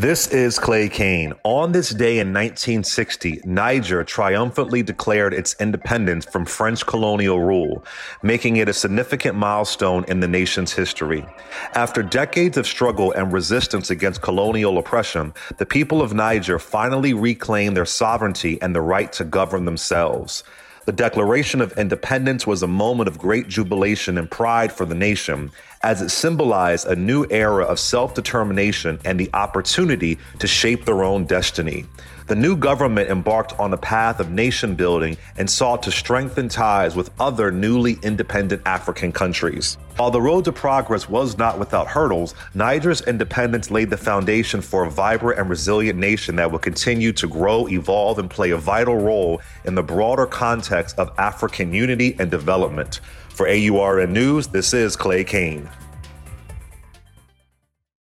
This is Clay Cane. On this day in 1960, Niger triumphantly declared its independence from French colonial rule, making it a significant milestone in the nation's history. After decades of struggle and resistance against colonial oppression, the people of Niger finally reclaimed their sovereignty and the right to govern themselves. The Declaration of Independence was a moment of great jubilation and pride for the nation, as it symbolized a new era of self determination and the opportunity to shape their own destiny. The new government embarked on a path of nation building and sought to strengthen ties with other newly independent African countries. While the road to progress was not without hurdles, Niger's independence laid the foundation for a vibrant and resilient nation that will continue to grow, evolve, and play a vital role in the broader context of African unity and development. For AURN News, this is Clay Cane.